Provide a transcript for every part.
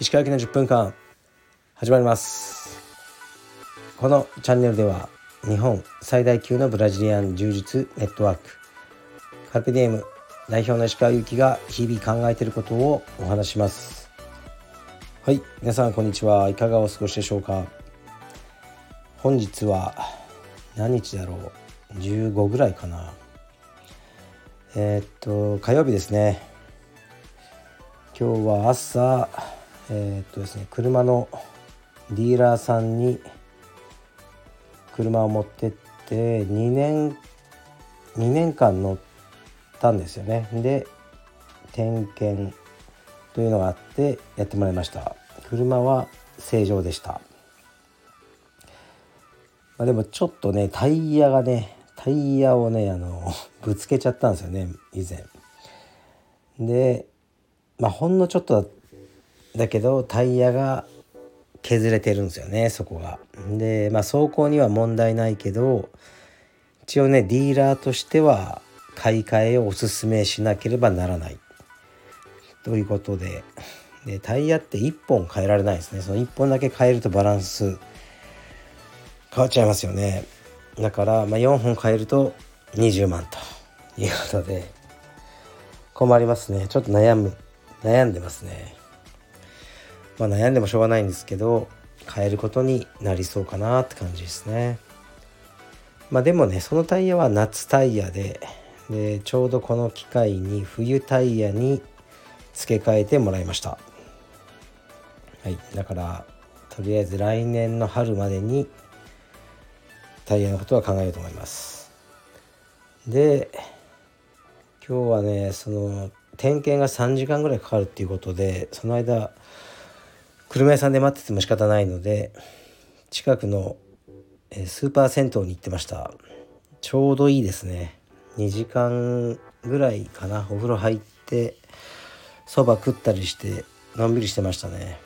石川県の10分間始まります。このチャンネルでは日本最大級のブラジリアン柔術ネットワークカルペディエム代表の石川祐希が日々考えていることをお話します。はい皆さんこんにちは。いかがお過ごしでしょうか。本日は何日だろう。15ぐらいかな。えー、っと火曜日ですね。今日は朝えー、っとですね車のディーラーさんに車を持ってって2年2年間乗ったんですよね。で点検というのがあってやってもらいました。車は正常でした、まあ、でもちょっとねタイヤがねタイヤをねあの ぶつけちゃったんですよね以前。でまあほんのちょっとだけどタイヤが削れてるんですよねそこが。でまあ走行には問題ないけど一応ねディーラーとしては買い替えをおすすめしなければならない。ということででタイヤって1本変えられないですね。その1本だけ変えるとバランス変わっちゃいますよね。だから、まあ、4本変えると20万ということで困りますねちょっと悩む悩んでますねまあ、悩んでもしょうがないんですけど変えることになりそうかなって感じですね。まあでもねそのタイヤは夏タイヤででちょうどこの機会に冬タイヤに付け替えてもらいました。はい、だからとりあえず来年の春までにタイヤのことは考えようと思います。で今日はねその点検が3時間ぐらいかかるっていうことでその間車屋さんで待ってても仕方ないので近くのスーパー銭湯に行ってました。ちょうどいいですね。2時間ぐらいかな。お風呂入ってそば食ったりしてのんびりしてましたね。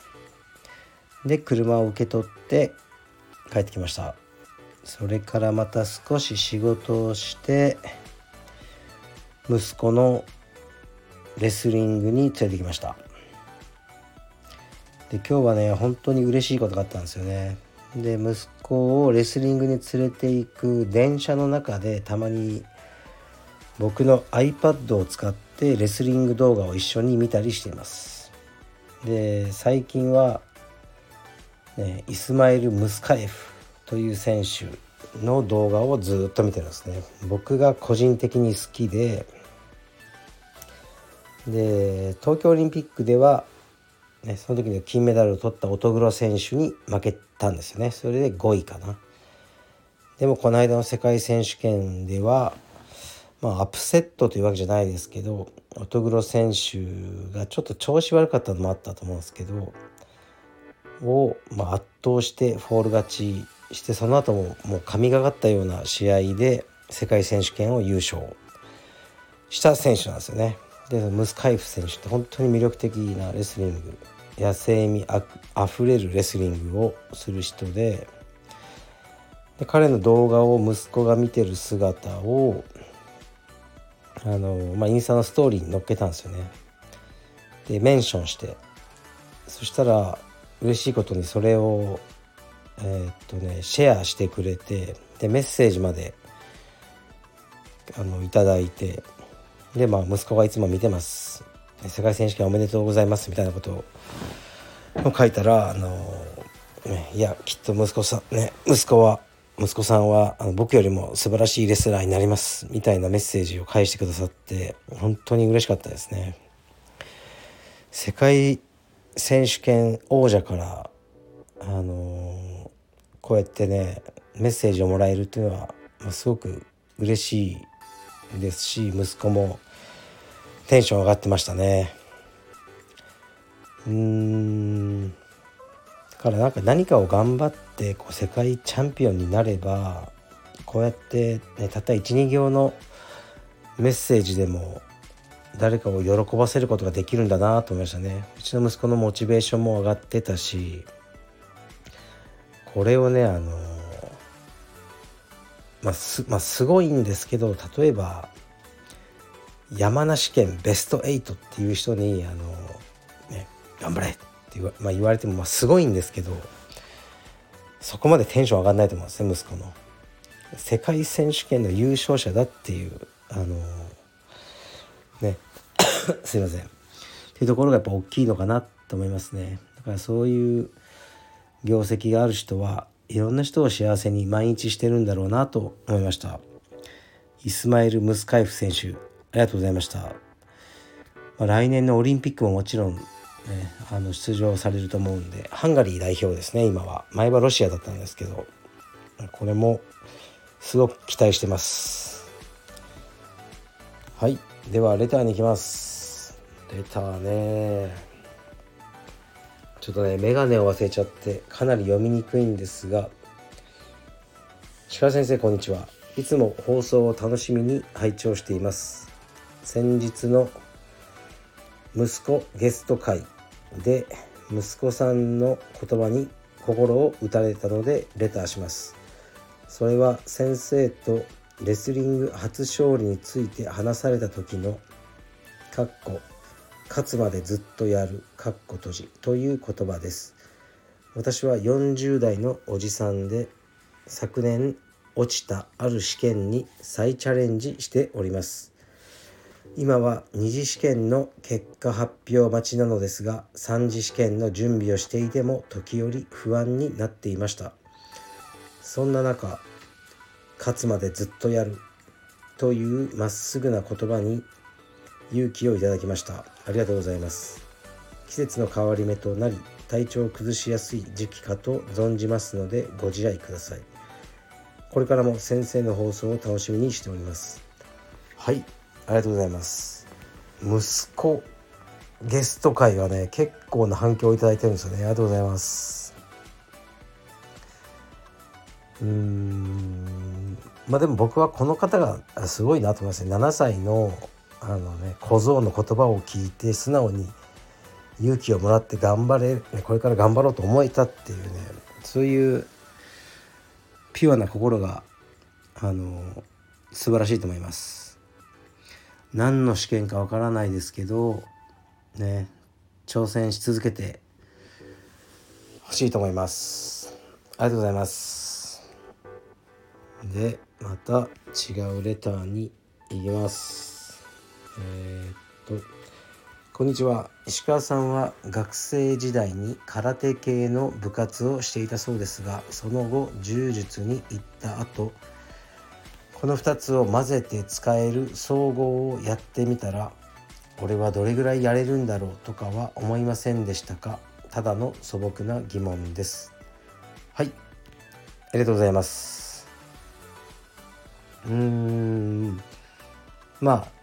で車を受け取って帰ってきました。それからまた少し仕事をして息子のレスリングに連れてきました。で今日はね本当に嬉しいことがあったんですよね。で息子をレスリングに連れて行く電車の中でたまに僕の iPad を使ってレスリング動画を一緒に見たりしています。で最近は、ね、イスマイル・ムスカエフという選手の動画をずっと見てるんですね。僕が個人的に好きで。で東京オリンピックではね、その時に金メダルを取った乙黒選手に負けたんですよね。それで5位かな。でもこの間の世界選手権ではまあアップセットというわけじゃないですけど乙黒選手がちょっと調子悪かったのもあったと思うんですけどを、まあ、圧倒してフォール勝ちしてその後ももう神がかったような試合で世界選手権を優勝した選手なんですよね。でムスカイフ選手って本当に魅力的なレスリング野生味ああふれるレスリングをする人でで彼の動画を息子が見てる姿をあの、まあ、インスタのストーリーに載っけたんですよね。でメンションしてそしたら嬉しいことにそれをえー、っとねシェアしてくれてでメッセージまであのいただいてでまあ息子がいつも見てます。世界選手権おめでとうございますみたいなことを書いたらあの、ね、いやきっと息子さんね息子は息子さんはあの僕よりも素晴らしいレスラーになりますみたいなメッセージを返してくださって本当に嬉しかったですね。世界選手権王者からあのこうやってねメッセージをもらえるっていうのは、まあ、すごく嬉しいですし息子もテンション上がってましたね。うん。だからなんか何かを頑張ってこう世界チャンピオンになればこうやって、ね、たった12行のメッセージでも誰かを喜ばせることができるんだなと思いましたね。うちの息子のモチベーションも上がってたしこれをねあのまあす,、まあ、すごいんですけど例えば山梨県ベスト8っていう人にあの、ね、頑張れって言わ,、まあ、言われてもまあすごいんですけどそこまでテンション上がんないと思うんですね息子の。世界選手権の優勝者だっていうあのね すいませんっていうところがやっぱ大きいのかなと思いますねだからそういう業績がある人はいろんな人を幸せに毎日してるんだろうなと思いました。イスマイル・ムスカイフ選手ありがとうございました、まあ、来年のオリンピックももちろん、ね、あの出場されると思うんでハンガリー代表ですね今は。前はロシアだったんですけどこれもすごく期待してます。はい。ではレターに行きます。レターね。ちょっとねメガネを忘れちゃってかなり読みにくいんですが。鹿先生こんにちは。いつも放送を楽しみに拝聴しています。先日の息子ゲスト会で息子さんの言葉に心を打たれたのでレターします。それは先生とレスリング初勝利について話された時の「かっこ勝つまでずっとやる」かっこ閉じという言葉です。私は40代のおじさんで昨年落ちたある試験に再チャレンジしております。今は二次試験の結果発表待ちなのですが三次試験の準備をしていても時折不安になっていました。そんな中勝つまでずっとやるというまっすぐな言葉に勇気をいただきました。ありがとうございます。季節の変わり目となり体調を崩しやすい時期かと存じますのでご自愛ください。これからも先生の放送を楽しみにしております。はい。ありがとうございます。息子ゲスト会はね結構な反響をいただいてるんですよね。ありがとうございます。うーん。まあでも僕はこの方がすごいなと思いますね。7歳のあのね小僧の言葉を聞いて素直に勇気をもらって頑張れこれから頑張ろうと思えたっていうねそういうピュアな心があの素晴らしいと思います。何の試験かわからないですけどね挑戦し続けてほしいと思います。ありがとうございます。でまた違うレターに行きます。えー、っとこんにちは。石川さんは学生時代に空手系の部活をしていたそうですがその後柔術に行った後この2つを混ぜて使える総合をやってみたら俺はどれぐらいやれるんだろうとかは思いませんでしたか？ただの素朴な疑問です。はい。ありがとうございます。うーん。まあ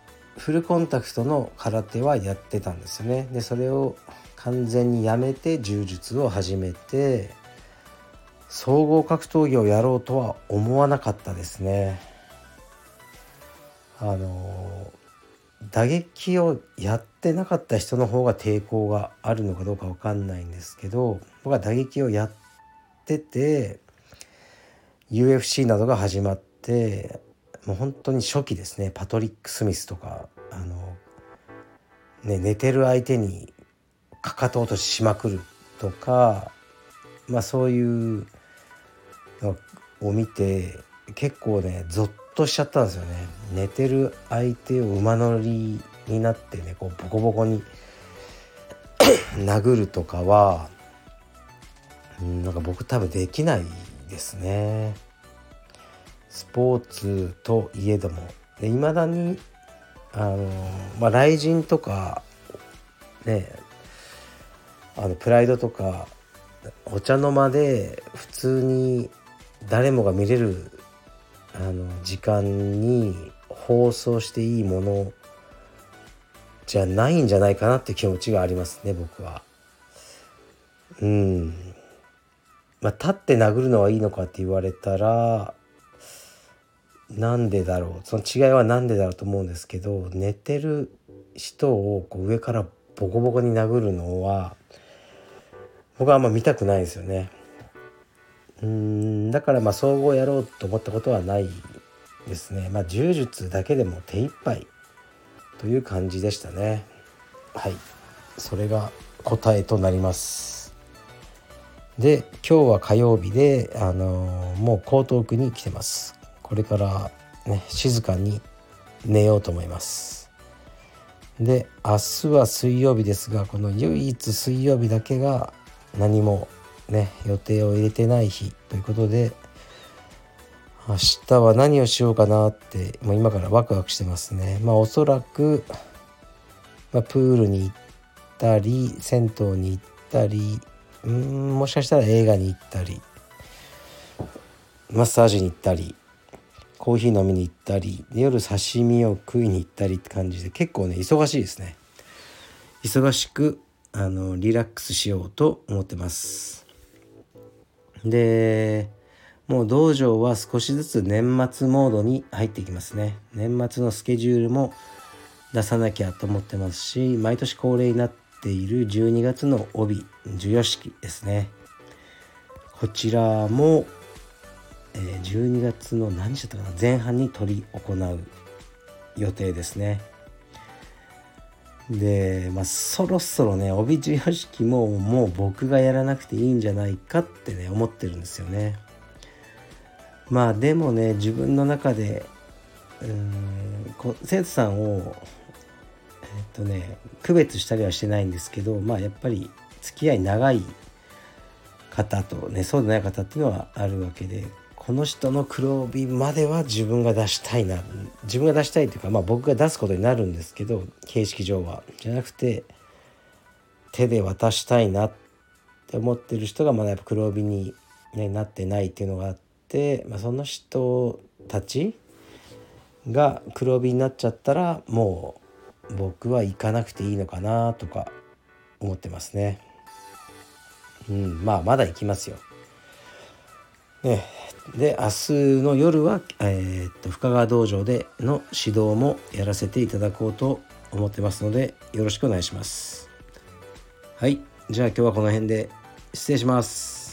フルコンタクトの空手はやってたんですよね。でそれを完全にやめて柔術を始めて総合格闘技をやろうとは思わなかったですね。あの打撃をやってなかった人の方が抵抗があるのかどうか分かんないんですけど僕は打撃をやってて UFC などが始まってもう本当に初期ですね。パトリック・スミスとかあの、ね、寝てる相手にかかと落とししまくるとかまあそういうのを見て結構ねゾッとしちゃったんですよね寝てる相手を馬乗りになってねこうボコボコに 殴るとかはなんか僕多分できないですね。スポーツといえどもいまだにあのまあ雷神とかねあのプライドとかお茶の間で普通に誰もが見れるあの時間に放送していいものじゃないんじゃないかなって気持ちがありますね僕は。うんまあ立って殴るのはいいのかって言われたらなんでだろう。その違いは何でだろうと思うんですけど寝てる人をこう上からボコボコに殴るのは僕はあんま見たくないですよね。うんだからまあ総合やろうと思ったことはないですね。まあ柔術だけでも手一杯という感じでしたね。はい。それが答えとなります。で今日は火曜日であのー、もう江東区に来てます。これからね静かに寝ようと思います。で明日は水曜日ですがこの唯一水曜日だけが何もね予定を入れてない日ということで明日は何をしようかなってもう今からワクワクしてますね。まあおそらく、まあ、プールに行ったり銭湯に行ったりうんもしかしたら映画に行ったりマッサージに行ったりコーヒー飲みに行ったり夜刺身を食いに行ったりって感じで結構ね忙しいですね。忙しくあのリラックスしようと思ってます。でもう道場は少しずつ年末モードに入っていきますね。年末のスケジュールも出さなきゃと思ってますし毎年恒例になっている12月の帯授与式ですね。こちらも、え、12月の何日だったかな前半に取り行う予定ですね。で、まあ、そろそろね帯授与式ももう僕がやらなくていいんじゃないかってね思ってるんですよね。まあでもね自分の中でうん生徒さんをえっとね区別したりはしてないんですけどまあやっぱり付き合い長い方とねそうでない方っていうのはあるわけでこの人の黒帯までは自分が出したいな自分が出したいというかまあ僕が出すことになるんですけど形式上はじゃなくて手で渡したいなって思ってる人がまだやっぱ黒帯に、ね、なってないっていうのがあって。まあ、その人たちが黒帯になっちゃったらもう僕は行かなくていいのかなとか思ってますね。うん、まあまだ行きますよ。ね、で明日の夜は、えー、っと深川道場での指導もやらせていただこうと思ってますのでよろしくお願いします。はいじゃあ今日はこの辺で失礼します。